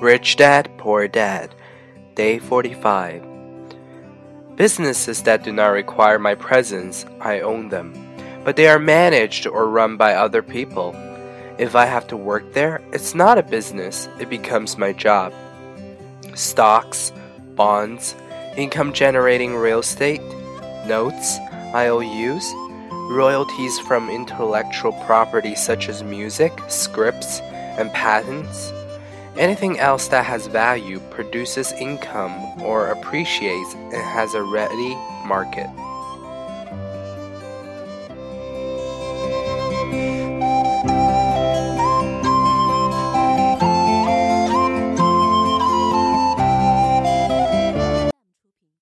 Rich Dad, Poor Dad, Day 45. Businesses that do not require my presence, I own them, but they are managed or run by other people. If I have to work there, it's not a business, it becomes my job. Stocks, bonds, income generating real estate, notes, IOUs, royalties from intellectual property such as music, scripts, and patents. Anything else that has value produces income or appreciates and has a ready market.